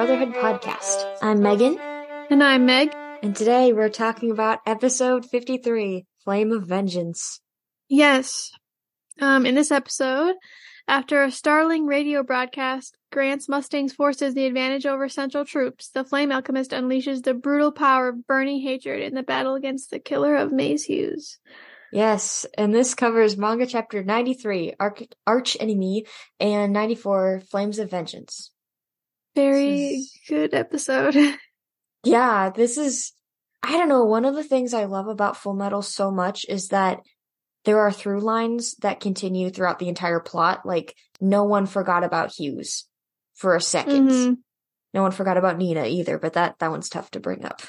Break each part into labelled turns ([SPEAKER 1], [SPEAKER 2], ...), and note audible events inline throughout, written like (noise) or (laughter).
[SPEAKER 1] Brotherhood podcast. I'm Megan.
[SPEAKER 2] And I'm Meg.
[SPEAKER 1] And today we're talking about episode 53, Flame of Vengeance.
[SPEAKER 2] Yes. Um, in this episode, after a startling radio broadcast grants Mustang's forces the advantage over Central troops, the Flame Alchemist unleashes the brutal power of burning hatred in the battle against the killer of Maes Hughes.
[SPEAKER 1] Yes, and this covers manga chapter 93, Arch, Arch Enemy, and 94, Flames of Vengeance.
[SPEAKER 2] Very is... good episode. (laughs)
[SPEAKER 1] yeah, this is, I don't know, one of the things I love about Full Metal so much is that there are through lines that continue throughout the entire plot. Like, no one forgot about Hughes for a 2nd mm-hmm. No one forgot about Nina either, but that, that one's tough to bring up.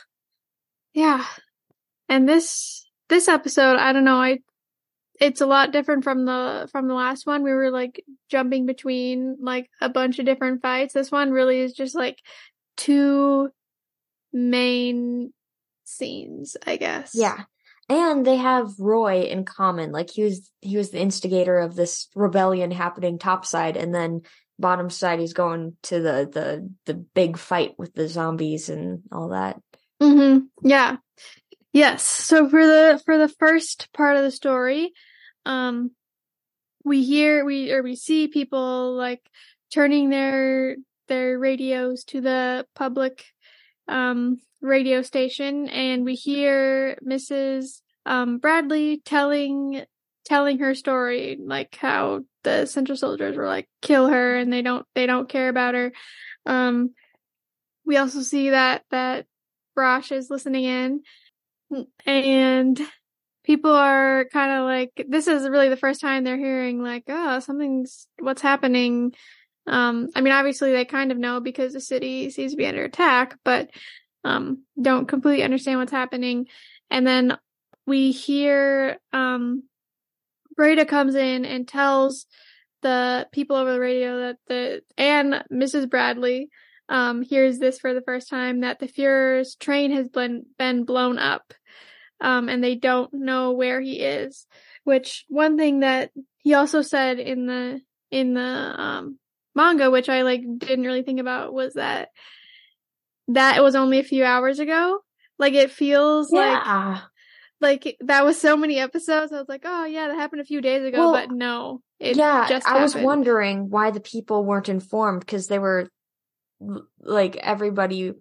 [SPEAKER 2] Yeah. And this this episode, I don't know, I it's a lot different from the from the last one. We were like jumping between like a bunch of different fights. This one really is just like two main scenes, I guess.
[SPEAKER 1] Yeah. And they have Roy in common. Like he was he was the instigator of this rebellion happening topside and then bottom side he's going to the the the big fight with the zombies and all that.
[SPEAKER 2] Mhm. Yeah. Yes. So for the for the first part of the story, um we hear we or we see people like turning their their radios to the public um radio station and we hear Mrs. um Bradley telling telling her story like how the central soldiers were like kill her and they don't they don't care about her. Um we also see that that Brosh is listening in and people are kind of like this is really the first time they're hearing like oh something's what's happening um i mean obviously they kind of know because the city seems to be under attack but um don't completely understand what's happening and then we hear um Breda comes in and tells the people over the radio that the and Mrs. Bradley um hears this for the first time that the Fuhrer's train has been been blown up um, and they don't know where he is. Which one thing that he also said in the in the um, manga, which I like didn't really think about, was that that was only a few hours ago. Like it feels yeah. like like that was so many episodes. I was like, oh yeah, that happened a few days ago, well, but no,
[SPEAKER 1] yeah. I happened. was wondering why the people weren't informed because they were like everybody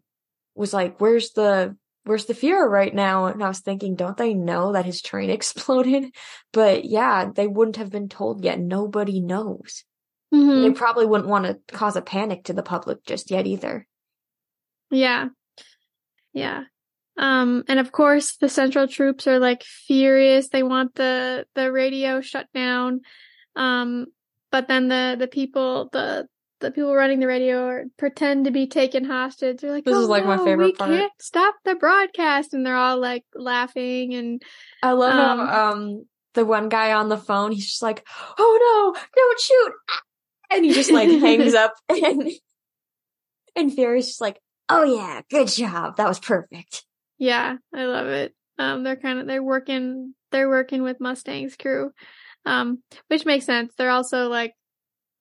[SPEAKER 1] was like, "Where's the where's the Fuhrer right now? And I was thinking, don't they know that his train (laughs) exploded? But yeah, they wouldn't have been told yet. Nobody knows. Mm-hmm. They probably wouldn't want to cause a panic to the public just yet either.
[SPEAKER 2] Yeah. Yeah. Um, and of course the central troops are like furious. They want the, the radio shut down. Um, but then the, the people, the, the people running the radio pretend to be taken hostage. They're like,
[SPEAKER 1] "This
[SPEAKER 2] oh,
[SPEAKER 1] is like
[SPEAKER 2] no,
[SPEAKER 1] my favorite
[SPEAKER 2] we
[SPEAKER 1] part.
[SPEAKER 2] Can't stop the broadcast!" And they're all like laughing and.
[SPEAKER 1] I love um, how um the one guy on the phone. He's just like, "Oh no, don't shoot!" And he just like hangs up, (laughs) and and Fuery's just like, "Oh yeah, good job. That was perfect."
[SPEAKER 2] Yeah, I love it. Um, they're kind of they're working they're working with Mustang's crew, um, which makes sense. They're also like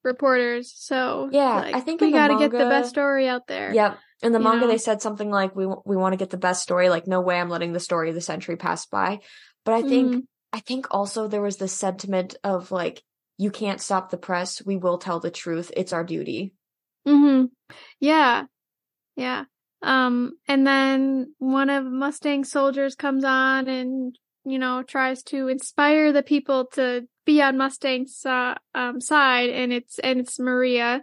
[SPEAKER 2] reporters. So
[SPEAKER 1] yeah,
[SPEAKER 2] like,
[SPEAKER 1] I think
[SPEAKER 2] we got to
[SPEAKER 1] get
[SPEAKER 2] the best story out there.
[SPEAKER 1] Yep. In the manga, know? they said something like, "We we want to get the best story. Like, no way I'm letting the story of the century pass by." But I think mm-hmm. I think also there was this sentiment of like, "You can't stop the press. We will tell the truth. It's our duty."
[SPEAKER 2] Hmm. Yeah. Yeah. Um. And then one of Mustang's soldiers comes on and you know tries to inspire the people to be on Mustang's uh, um, side, and it's and it's Maria,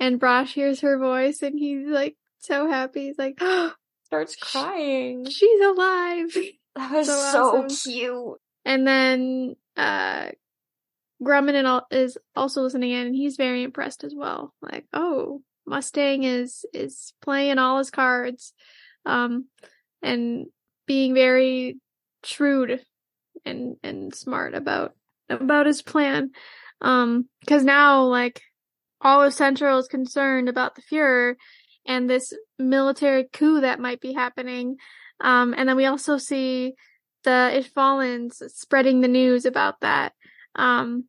[SPEAKER 2] and Brosh hears her voice, and he's like so happy. He's like, (gasps)
[SPEAKER 1] starts crying.
[SPEAKER 2] She's alive. (laughs)
[SPEAKER 1] That was so, so awesome. cute.
[SPEAKER 2] And then uh Grumman is also listening in, and he's very impressed as well. Like, oh, Mustang is is playing all his cards, um, and being very shrewd and and smart about about his plan. Um, cause now, like, all of Central is concerned about the Fuhrer and this military coup that might be happening. Um, and then we also see the Fallens spreading the news about that. Um,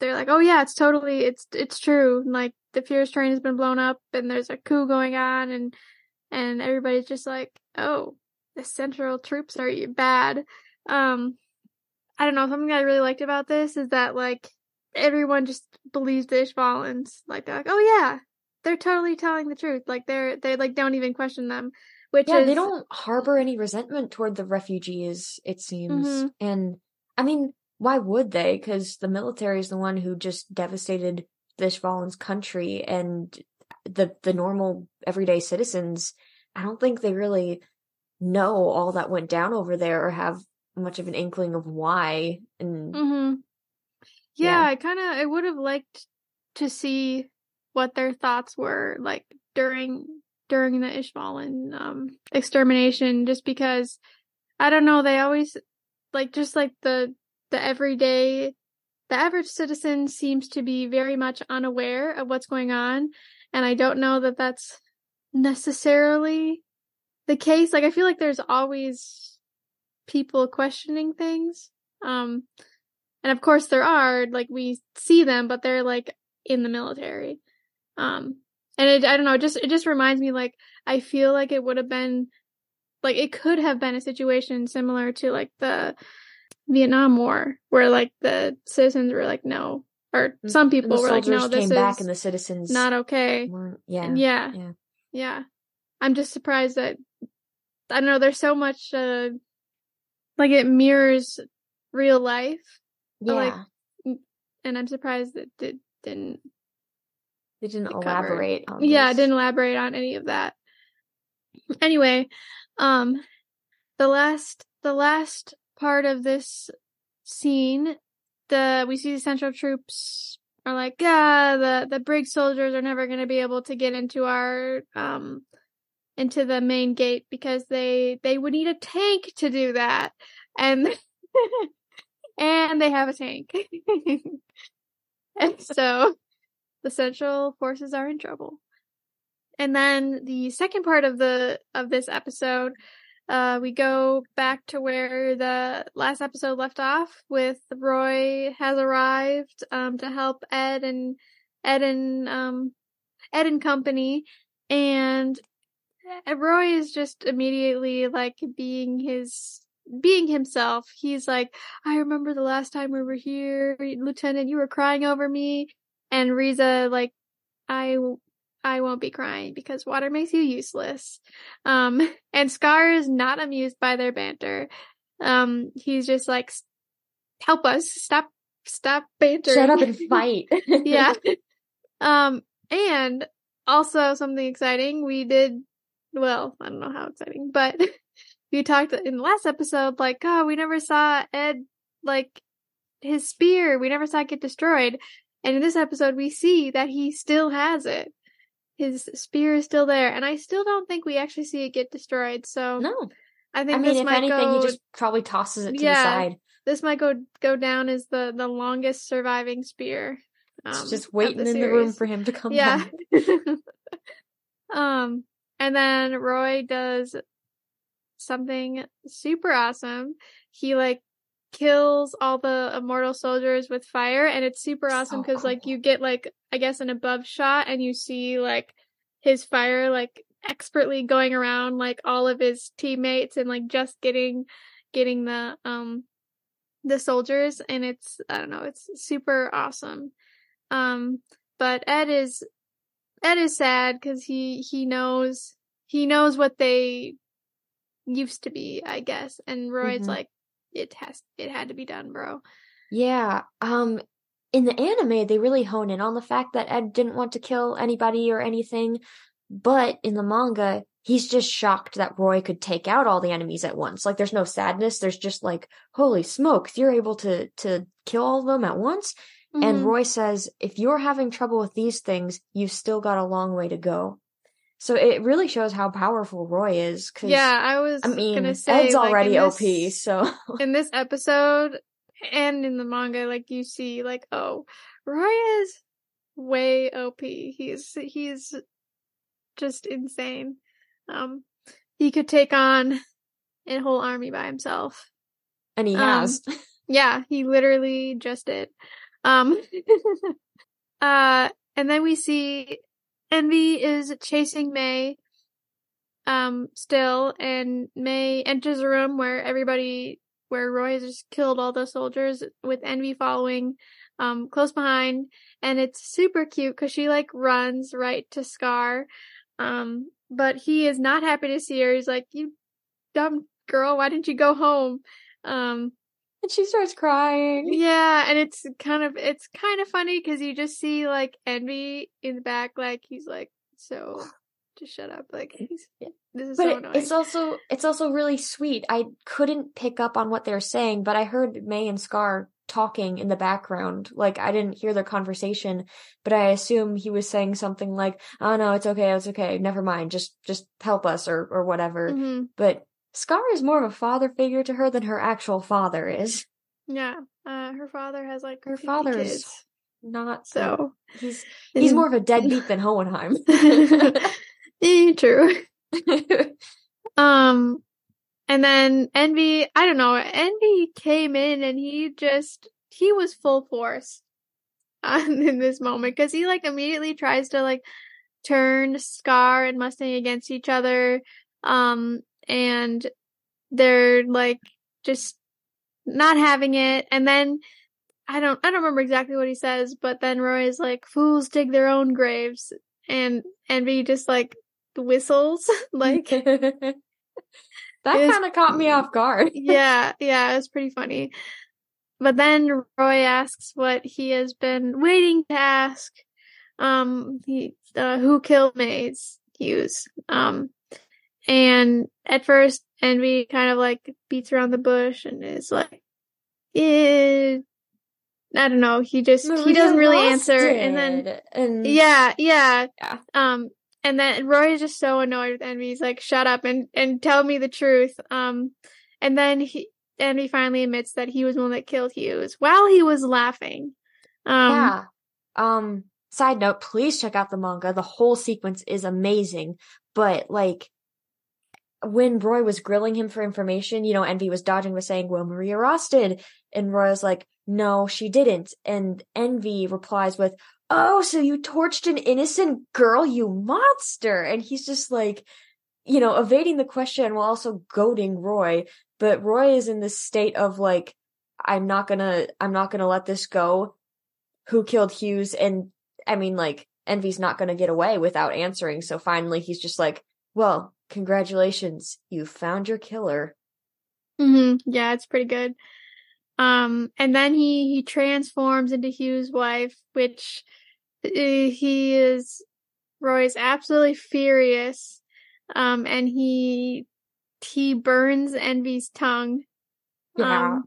[SPEAKER 2] they're like, oh yeah, it's totally, it's, it's true. Like, the Fuhrer's train has been blown up and there's a coup going on and and everybody's just like, oh, the central troops are bad. Um, I don't know. Something I really liked about this is that like everyone just believes the Ishvalans. Like they're like, oh yeah, they're totally telling the truth. Like they're they like don't even question them. Which
[SPEAKER 1] yeah,
[SPEAKER 2] is,
[SPEAKER 1] they don't harbor any resentment toward the refugees. It seems,
[SPEAKER 2] Mhm.
[SPEAKER 1] and I mean, why would they? Because the military is the one who just devastated the Ishvalan's country, and the the normal everyday citizens. I don't think they really know all that went down over there or have much of an inkling of why. And
[SPEAKER 2] Mm-hmm. Yeah,
[SPEAKER 1] Yeah.
[SPEAKER 2] I kind of I would have liked to see what their thoughts were like during during the Ishvalan um extermination just because I don't know, they always like just like the the everyday the average citizen seems to be very much unaware of what's going on and I don't know that that's necessarily the case. Like I feel like there's always people questioning things. Um and of course there are, like we see them, but they're like in the military. Um and it I don't know, it just it just reminds me like I feel like it would have been like it could have been a situation similar to like the Vietnam War where like the citizens were like no or some people were like no this is
[SPEAKER 1] back, and the citizens
[SPEAKER 2] not okay.
[SPEAKER 1] Yeah,
[SPEAKER 2] yeah.
[SPEAKER 1] yeah.
[SPEAKER 2] Yeah. I'm just surprised that I don't know, there's so much uh like it mirrors real life
[SPEAKER 1] yeah.
[SPEAKER 2] like, and I'm surprised that it didn't
[SPEAKER 1] they didn't
[SPEAKER 2] covered.
[SPEAKER 1] elaborate on.
[SPEAKER 2] yeah,
[SPEAKER 1] this.
[SPEAKER 2] didn't elaborate on any of that. Anyway, um the last the last part of this scene, the we see the central troops are like, ah, the the Briggs soldiers are never gonna be able to get into our um into the main gate because they they would need a tank to do that. And (laughs) and they have a tank. (laughs) and so the central forces are in trouble. And then the second part of the of this episode, uh, we go back to where the last episode left off with Roy has arrived um, to help Ed and Ed and um, Ed and company, and Roy is just immediately like being his being himself. He's like, I remember the last time we were here, Lieutenant, you were crying over me. And Riza, like, I, I won't be crying because water makes you useless. Um, (laughs) and Scar is not amused by their banter. Um, he's just like, help us, stop, stop bantering.
[SPEAKER 1] Shut up and (laughs) fight.
[SPEAKER 2] yeah. (laughs) Um, and also something exciting, we did, well, I don't know how exciting, but (laughs) we talked in the last episode, like, oh, we never saw Ed, like, his spear, we never saw it get destroyed. And in this episode, we see that he still has it. His spear is still there, and I still don't think we actually see it get destroyed. So
[SPEAKER 1] no,
[SPEAKER 2] I think
[SPEAKER 1] I mean,
[SPEAKER 2] this
[SPEAKER 1] if
[SPEAKER 2] might
[SPEAKER 1] anything,
[SPEAKER 2] go.
[SPEAKER 1] he just probably tosses it to
[SPEAKER 2] Yeah.
[SPEAKER 1] the side.
[SPEAKER 2] This might go go down as the the longest surviving spear.
[SPEAKER 1] It's
[SPEAKER 2] um,
[SPEAKER 1] just waiting
[SPEAKER 2] the
[SPEAKER 1] in the room for him to come
[SPEAKER 2] yeah.
[SPEAKER 1] back. (laughs)
[SPEAKER 2] um, and then Roy does something super awesome. He like kills all the immortal soldiers with fire, and it's super awesome
[SPEAKER 1] So
[SPEAKER 2] because like you get like I guess an above shot, and you see like his fire like expertly going around like all of his teammates and like just getting getting the um the soldiers and it's I don't know, it's super awesome. Um but Ed is Ed is sad cuz he he knows he knows what they used to be, I guess. And Roy's
[SPEAKER 1] Mhm.
[SPEAKER 2] like it has it had to be done, bro.
[SPEAKER 1] Yeah. Um, in the anime, they really hone in on the fact that Ed didn't want to kill anybody or anything, but in the manga, he's just shocked that Roy could take out all the enemies at once. Like, there's no sadness. There's just like, holy smokes, you're able to to kill all of them at once. And
[SPEAKER 2] Mhm.
[SPEAKER 1] Roy says, if you're having trouble with these things, you've still got a long way to go. So it really shows how powerful Roy is. Cause,
[SPEAKER 2] yeah, I was
[SPEAKER 1] I mean,
[SPEAKER 2] gonna say
[SPEAKER 1] Ed's
[SPEAKER 2] like,
[SPEAKER 1] already OP, so (laughs)
[SPEAKER 2] in this episode and in the manga, like you see, like oh, Roy is way OP. He's he's just insane. Um, he could take on a whole army by himself.
[SPEAKER 1] and he
[SPEAKER 2] Um,
[SPEAKER 1] has. (laughs)
[SPEAKER 2] Yeah, he literally just did. Um, (laughs) uh, and then we see Envy is chasing May um still and May enters a room where everybody where Roy has just killed all the soldiers with Envy following um close behind. And it's super cute cuz she like runs right to Scar um but he is not happy to see her. He's like you dumb girl why didn't you go home? Um
[SPEAKER 1] and she starts crying.
[SPEAKER 2] Yeah, and it's kind of it's kind of funny because you just see like envy in the back, like he's like, so just shut up, like yeah. this is
[SPEAKER 1] but
[SPEAKER 2] so annoying.
[SPEAKER 1] It's also it's also really sweet. I couldn't pick up on what they're saying, but I heard May and Scar talking in the background. Like I didn't hear their conversation, but I assume he was saying something like, "Oh no, it's okay, it's okay, never mind, just just help us or or whatever."
[SPEAKER 2] Mm-hmm.
[SPEAKER 1] But Scar is more of a father figure to her than her actual father is.
[SPEAKER 2] Yeah, uh, her father has like
[SPEAKER 1] her father
[SPEAKER 2] kids.
[SPEAKER 1] is not
[SPEAKER 2] so.
[SPEAKER 1] He's (laughs) he's more of a deadbeat than Hohenheim. (laughs)
[SPEAKER 2] eh, true. (laughs) um, and then Envy, I don't know, Envy came in and he just he was full force in this moment because he like immediately tries to like turn Scar and Mustang against each other. Um, and they're like just not having it and then I don't I don't remember exactly what he says, but then Roy is like, fools dig their own graves and Envy just like whistles (laughs) like
[SPEAKER 1] that kind of caught me off guard. (laughs)
[SPEAKER 2] yeah, yeah, it's pretty funny. But then Roy asks what he has been waiting to ask. Um, he, uh, who killed Maes Hughes? Um, and at first, Envy kind of like beats around the bush and is like, eh, I don't know. He just
[SPEAKER 1] Maria
[SPEAKER 2] he doesn't really answer, and then
[SPEAKER 1] and
[SPEAKER 2] yeah, yeah,
[SPEAKER 1] Yeah.
[SPEAKER 2] Um, and then Roy is just so annoyed with Envy. He's like, "Shut up and and tell me the truth." Um, and then he Envy finally admits that he was the one that killed Hughes while he was laughing. Um,
[SPEAKER 1] yeah. Um. Side note: Please check out the manga. The whole sequence is amazing. But like, when Roy was grilling him for information, you know, Envy was dodging, was saying, "Well, Maria Ross did," and Roy was like, "No, she didn't." And Envy replies with, "Oh, so you torched an innocent girl, you monster!" And he's just like, you know, evading the question while also goading Roy. But Roy is in this state of like, I'm not gonna, I'm not gonna let this go. Who killed Hughes? And I mean, like, Envy's not gonna get away without answering. So finally, he's just like, well, congratulations, you found your killer.
[SPEAKER 2] hmm Yeah, it's pretty good. Um, and then he he transforms into Hughes' wife, which uh, he is Roy's absolutely furious. Um, and he he burns Envy's tongue.
[SPEAKER 1] Yeah.
[SPEAKER 2] Um,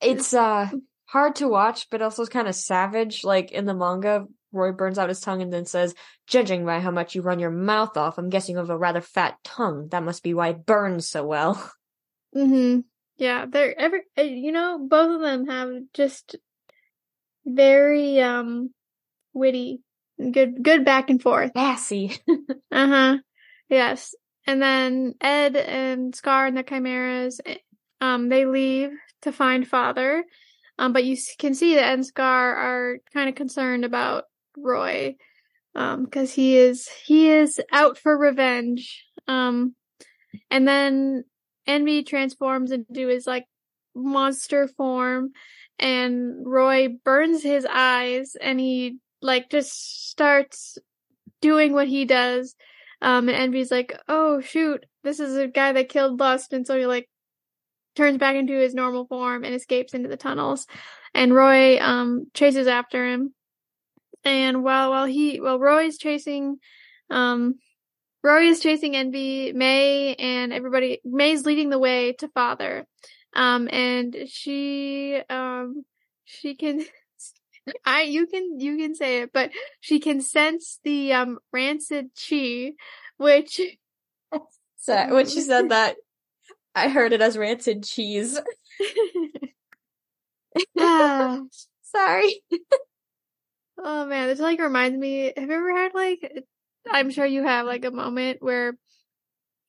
[SPEAKER 1] It's uh hard to watch, but also kind of savage. Like in the manga, Roy burns out his tongue and then says, "Judging by how much you run your mouth off, I'm guessing you have a rather fat tongue. That must be why it burns so well." (laughs)
[SPEAKER 2] hmm Yeah, they're every uh, you know both of them have just very um witty, good good back and forth.
[SPEAKER 1] Sassy. (laughs)
[SPEAKER 2] Uh huh. Yes. And then Ed and Scar and the Chimeras, eh, um, they leave to find Father. Um, but you can see that Ed and Scar are kind of concerned about Roy, um, because he is he is out for revenge. Um, and then Envy transforms into his like monster form, and Roy burns his eyes, and he like just starts doing what he does. Um, and Envy's like, oh shoot, this is a guy that killed Lust, and so he like turns back into his normal form and escapes into the tunnels. And Roy um chases after him. And while while he while Roy's chasing um Roy is chasing Envy, May and everybody May's leading the way to Father. Um and she um she can (laughs) I you can you can say it, but she can sense the um rancid chi, which (laughs)
[SPEAKER 1] So when she said that, I heard it as rancid cheese. (laughs)
[SPEAKER 2] Ah.
[SPEAKER 1] Sorry.
[SPEAKER 2] Oh man, this like reminds me. Have you ever had like? I'm sure you have like a moment where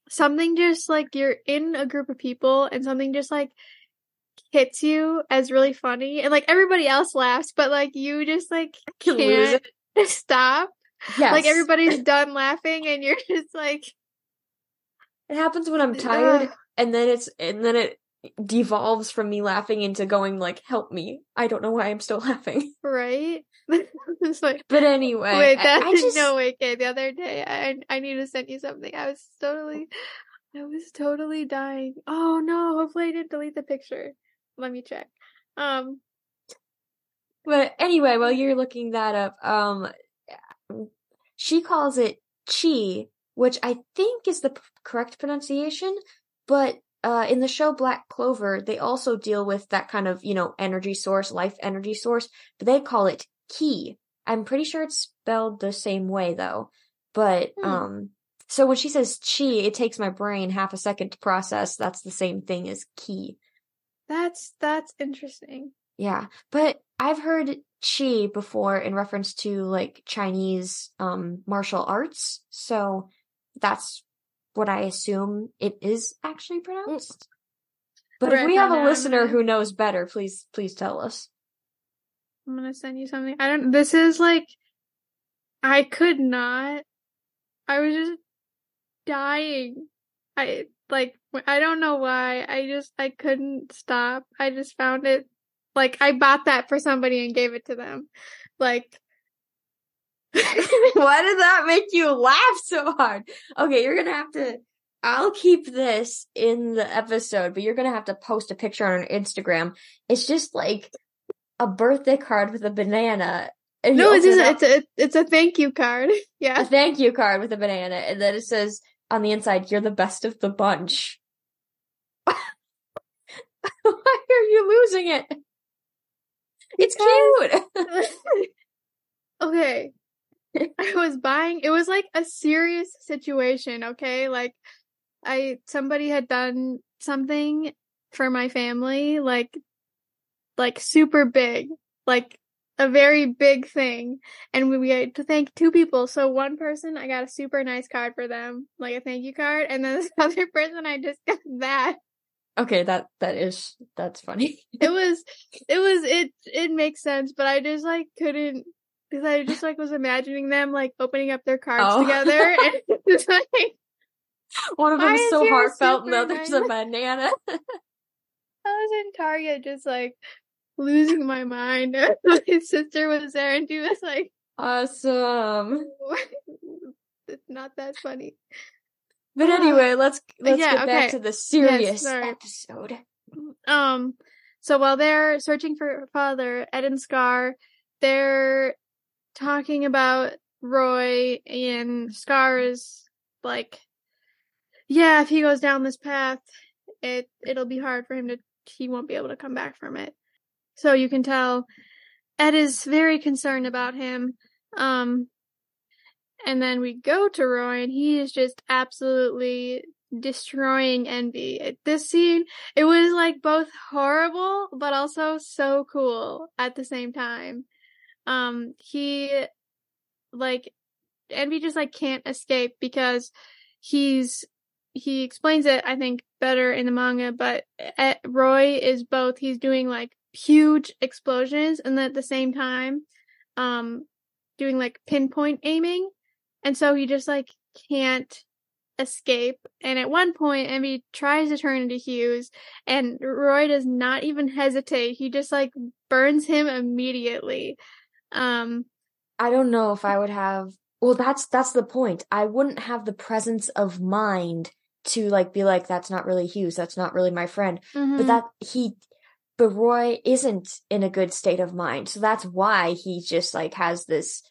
[SPEAKER 2] something just like you're in a group of people and something just like hits you as really funny and like everybody else laughs, but like you just like can't. (laughs) stop.
[SPEAKER 1] Yes.
[SPEAKER 2] Like everybody's (laughs) done laughing and you're just like
[SPEAKER 1] It happens when I'm tired and then it's and then it devolves from me laughing into going like help me. I don't know why I'm still (laughs) laughing.
[SPEAKER 2] Right? (laughs) it's like
[SPEAKER 1] But anyway,
[SPEAKER 2] Wait,
[SPEAKER 1] I-
[SPEAKER 2] that
[SPEAKER 1] I, just
[SPEAKER 2] no wait, Kay. The other day, I I need to send you something. I was totally, I was totally dying. Oh no! Hopefully, I didn't delete the picture. Let me check. Um,
[SPEAKER 1] But anyway, while you're looking that up, um, she calls it chi, which I think is the p- correct pronunciation. But uh, in the show Black Clover, they also deal with that kind of you know energy source, life energy source, but they call it ki. I'm pretty sure it's spelled the same way though. But
[SPEAKER 2] Hmm.
[SPEAKER 1] um, so when she says chi, it takes my brain half a second to process. That's the same thing as ki.
[SPEAKER 2] that's that's interesting.
[SPEAKER 1] Yeah, but I've heard chi before in reference to like Chinese um martial arts, so that's what I assume it is actually pronounced. Mm. But if we have a listener who knows better, please please tell us.
[SPEAKER 2] I'm gonna send you something. I don't. This is like, I could not. I was just dying. I like. I don't know why. I just I couldn't stop. I just found it. Like I bought that for somebody and gave it to them. Like. (laughs)
[SPEAKER 1] Why did that make you laugh so hard? Okay, you're gonna have to. I'll keep this in the episode, but you're gonna have to post a picture on Instagram. It's just like a birthday card with a banana.
[SPEAKER 2] No, it's just, it's a it's a thank you card. (laughs) Yeah, a
[SPEAKER 1] thank you card with a banana, and then it says on the inside, "You're the best of the bunch." (laughs) Why are you losing it? It's cute.
[SPEAKER 2] okay. (laughs) I was buying it was like a serious situation, okay? Like I somebody had done something for my family like like super big, like a very big thing. And we, we had to thank two people. So one person I got a super nice card for them, like a thank you card, and then (laughs) this other person I just got that.
[SPEAKER 1] okay, that that is that's funny.
[SPEAKER 2] it (laughs) was it was it it makes sense but i just like couldn't because i just like was imagining them like opening up their cards
[SPEAKER 1] Oh.
[SPEAKER 2] together (laughs) and (laughs) it's like
[SPEAKER 1] One of them
[SPEAKER 2] is
[SPEAKER 1] so heartfelt, and the other's a (laughs) banana.
[SPEAKER 2] i was in target just like losing my mind my sister was there and she was like
[SPEAKER 1] Awesome.
[SPEAKER 2] it's not that funny
[SPEAKER 1] But anyway, let's let's
[SPEAKER 2] Yeah,
[SPEAKER 1] get back to the serious
[SPEAKER 2] sorry.
[SPEAKER 1] episode.
[SPEAKER 2] Um, so while they're searching for her father, Ed and Scar, they're talking about Roy and Scar's like, yeah, if he goes down this path, it it'll be hard for him to he won't be able to come back from it. So you can tell Ed is very concerned about him. Um and then we go to Roy and he is just absolutely destroying Envy. This scene, it was like both horrible but also so cool at the same time. Um he like Envy just like can't escape because he's he explains it I think better in the manga but eh, Roy is both he's doing like huge explosions and then at the same time um doing like pinpoint aiming and so he just like can't escape and at one point Envy tries to turn into Hughes and Roy does not even hesitate he just like burns him immediately um
[SPEAKER 1] I don't know if I would have. Well, that's that's the point. I wouldn't have the presence of mind to like be like, that's not really Hughes. That's not really my friend.
[SPEAKER 2] mhm.
[SPEAKER 1] But that he, but Roy isn't in a good state of mind. So that's why he just like has this,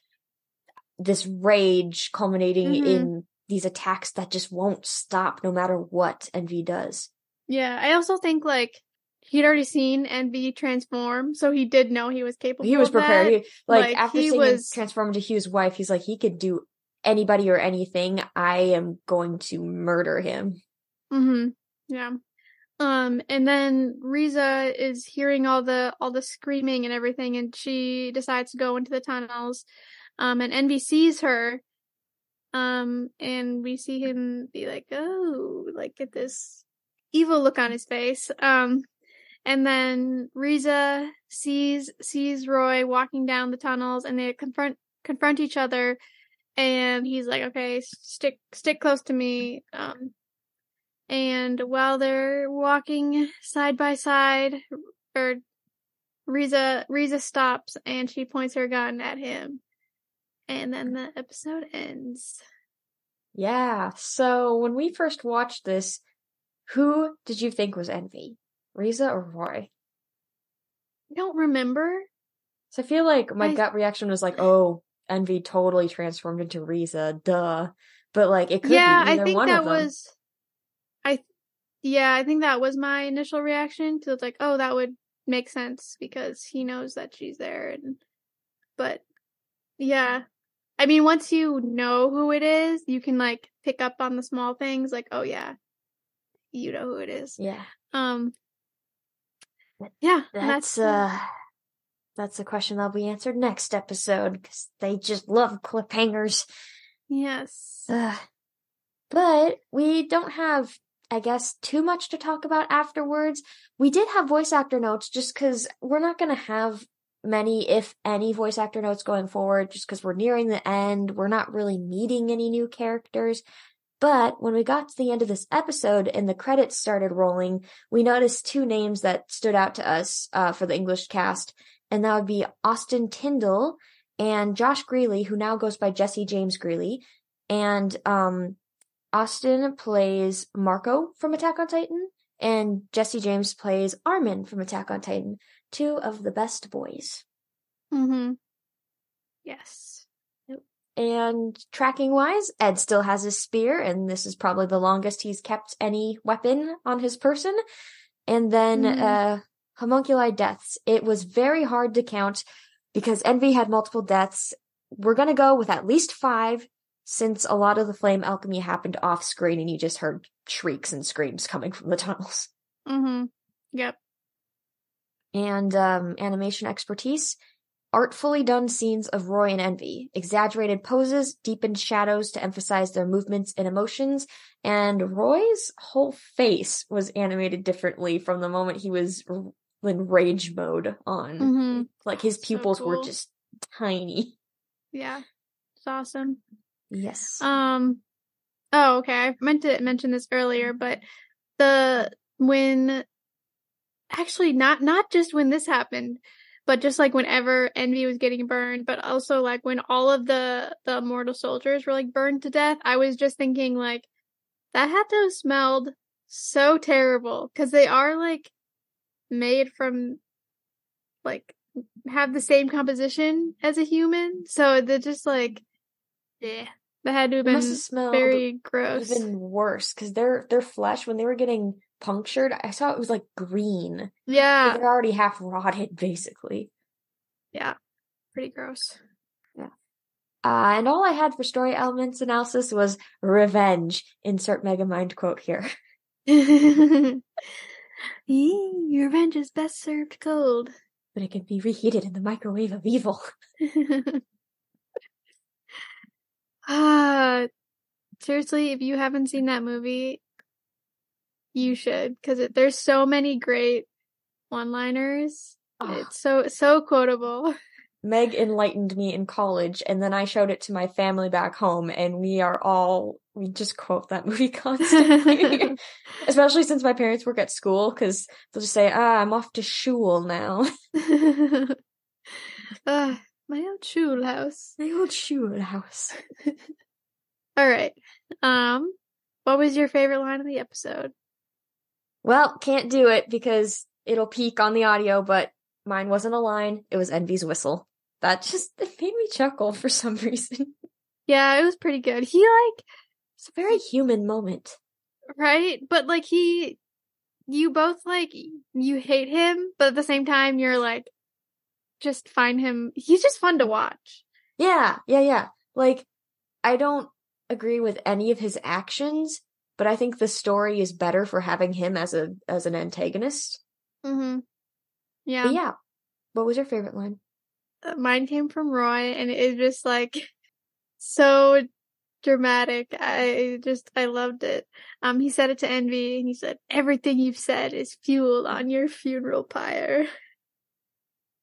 [SPEAKER 1] this rage culminating
[SPEAKER 2] Mhm.
[SPEAKER 1] in these attacks that just won't stop no matter what Envy does.
[SPEAKER 2] Yeah, I also think like he'd already seen Envy transform, so he did know he was capable.
[SPEAKER 1] He was prepared. He, like,
[SPEAKER 2] Like,
[SPEAKER 1] after
[SPEAKER 2] he
[SPEAKER 1] seeing
[SPEAKER 2] was-
[SPEAKER 1] him transform into Hughes' wife, he's like, he could do anybody or anything. I am going to murder him.
[SPEAKER 2] Mm-hmm. Yeah. Um, and then Riza is hearing all the all the screaming and everything, and she decides to go into the tunnels. Um, and Envy sees her. Um, and we see him be like, "Oh, like get this evil look on his face." Um, and then Riza sees sees Roy walking down the tunnels, and they confront confront each other and he's like, okay, stick, stick close to me. Um, and while they're walking side by side, or Riza, Riza stops and she points her gun at him. And then the episode ends.
[SPEAKER 1] Yeah. So when we first watched this, who did you think was Envy? Riza or Roy?
[SPEAKER 2] I don't remember.
[SPEAKER 1] So I feel like my I... gut reaction was like, oh, Envy totally transformed into Riza, duh. But like it could yeah, be either I think one that was
[SPEAKER 2] I yeah, I think that was my initial reaction because it's like, oh, that would make sense because he knows that she's there and but yeah. I mean, once you know who it is, you can like pick up on the small things like, oh yeah, you know who it is.
[SPEAKER 1] Yeah.
[SPEAKER 2] Um yeah,
[SPEAKER 1] that's, that's uh that's a question that'll be answered next episode because they just love cliffhangers.
[SPEAKER 2] Yes.
[SPEAKER 1] Uh, but we don't have, I guess, too much to talk about afterwards. We did have voice actor notes just because we're not going to have many, if any, voice actor notes going forward just because we're nearing the end. We're not really meeting any new characters. But when we got to the end of this episode and the credits started rolling, we noticed two names that stood out to us uh, for the English cast and that would be Austin Tindle and Josh Grelle, who now goes by Jesse James Grelle. And um, Austin plays Marco from Attack on Titan, and Jesse James plays Armin from Attack on Titan. Two of the best boys.
[SPEAKER 2] Mm-hmm. Yes.
[SPEAKER 1] And tracking wise, Ed still has his spear, and this is probably the longest he's kept any weapon on his person. And then mm. uh, homunculi deaths. It was very hard to count because Envy had multiple deaths. We're going to go with at least five since a lot of the flame alchemy happened off screen and you just heard shrieks and screams coming from the (laughs) tunnels.
[SPEAKER 2] Mm-hmm. Yep.
[SPEAKER 1] And um, animation expertise. Artfully done scenes of Roy and Envy, exaggerated poses, deepened shadows to emphasize their movements and emotions, and Roy's whole face was animated differently from the moment he was in rage mode on.
[SPEAKER 2] Mm-hmm.
[SPEAKER 1] Like his pupils so cool. were just tiny.
[SPEAKER 2] Yeah. It's awesome.
[SPEAKER 1] Yes.
[SPEAKER 2] Um Oh, okay. I meant to mention this earlier, but the when actually not not just when this happened, but just like whenever Envy was getting burned, but also like when all of the the mortal soldiers were like burned to death, I was just thinking like that had to have smelled so terrible because they are like made from like have the same composition as a human. So they're just like, yeah, that had to have been have very gross.
[SPEAKER 1] Even worse because their their flesh when they were getting punctured, I saw it was like green.
[SPEAKER 2] Yeah,
[SPEAKER 1] they're already half rotted, (laughs) basically.
[SPEAKER 2] Yeah, pretty gross.
[SPEAKER 1] Yeah. Uh, and all I had for story elements analysis was revenge. Insert Megamind quote here. (laughs) (laughs)
[SPEAKER 2] Your revenge is best served cold.
[SPEAKER 1] But it can be reheated in the microwave of evil.
[SPEAKER 2] Ah, uh, seriously, if you haven't seen that movie, you should because there's so many great one-liners. Oh. It's so so quotable. (laughs)
[SPEAKER 1] Meg enlightened me in college, and then I showed it to my family back home, and we are all we just quote that (laughs) movie constantly. (laughs) Especially since my parents work at school, because they'll just say, "Ah, I'm off to school now."
[SPEAKER 2] uh, my old school house.
[SPEAKER 1] My old school house.
[SPEAKER 2] all right. Um, what was your favorite line of the episode?
[SPEAKER 1] Well, can't do it because it'll peak on the audio, but mine wasn't a line. It was Envy's whistle that just it made me chuckle for some (laughs) reason.
[SPEAKER 2] Yeah, it was pretty good. He like
[SPEAKER 1] it's a very human moment.
[SPEAKER 2] Right? But like he you both like you hate him, but at the same time you're like just find him he's just fun to watch.
[SPEAKER 1] Yeah, yeah, yeah. Like I don't agree with any of his actions, but I think the story is better for having him as a as an antagonist.
[SPEAKER 2] Mhm. Yeah.
[SPEAKER 1] But yeah. What was your favorite line?
[SPEAKER 2] Uh, mine came from Roy, and it just like (laughs) so dramatic. I just I loved it. Um, he said it to Envy, and he said, "Everything you've said is fuel on your funeral pyre." (laughs)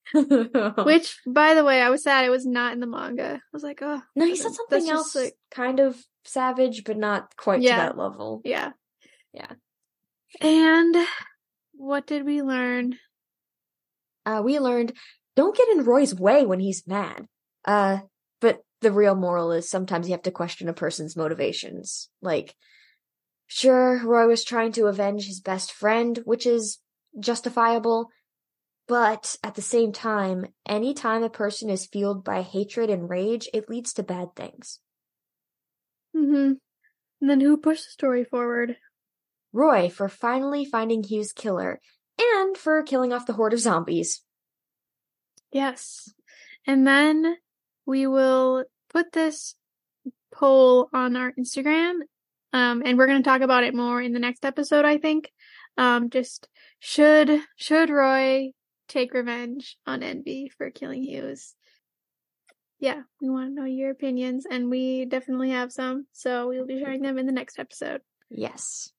[SPEAKER 2] (laughs) Which, by the way, I was sad it was not in the manga. I was like, oh.
[SPEAKER 1] No, he said something else like, kind of savage, but not quite yeah. to that level.
[SPEAKER 2] Yeah.
[SPEAKER 1] Yeah.
[SPEAKER 2] And what did we learn?
[SPEAKER 1] Uh, we learned don't get in Roy's way when he's mad. Uh, but the real moral is sometimes you have to question a person's motivations. Like, sure, Roy was trying to avenge his best friend, which is justifiable, but at the same time, any time a person is fueled by hatred and rage, it leads to bad things.
[SPEAKER 2] Mm-hmm. And then who pushed the story forward?
[SPEAKER 1] Roy for finally finding Hughes' killer and for killing off the horde of zombies.
[SPEAKER 2] Yes. And then we will put this poll on our Instagram. Um, and we're going to talk about it more in the next episode, I think. Um, just should, should Roy take revenge on Envy for killing Hughes? Yeah, we want to know your opinions and we definitely have some. So we will be sharing them in the next episode.
[SPEAKER 1] Yes.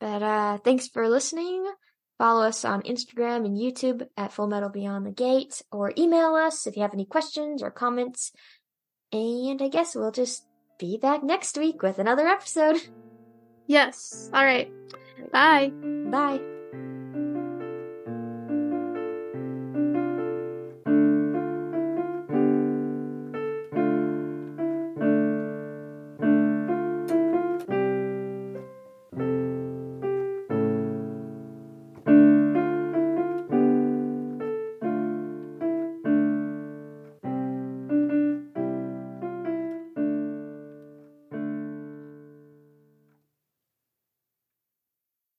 [SPEAKER 1] But, uh, thanks for listening. Follow us on Instagram and YouTube at Full Metal Beyond the Gate or email us if you have any questions or comments. And I guess we'll just be back next week with another episode.
[SPEAKER 2] Yes. All right. Bye.
[SPEAKER 1] Bye.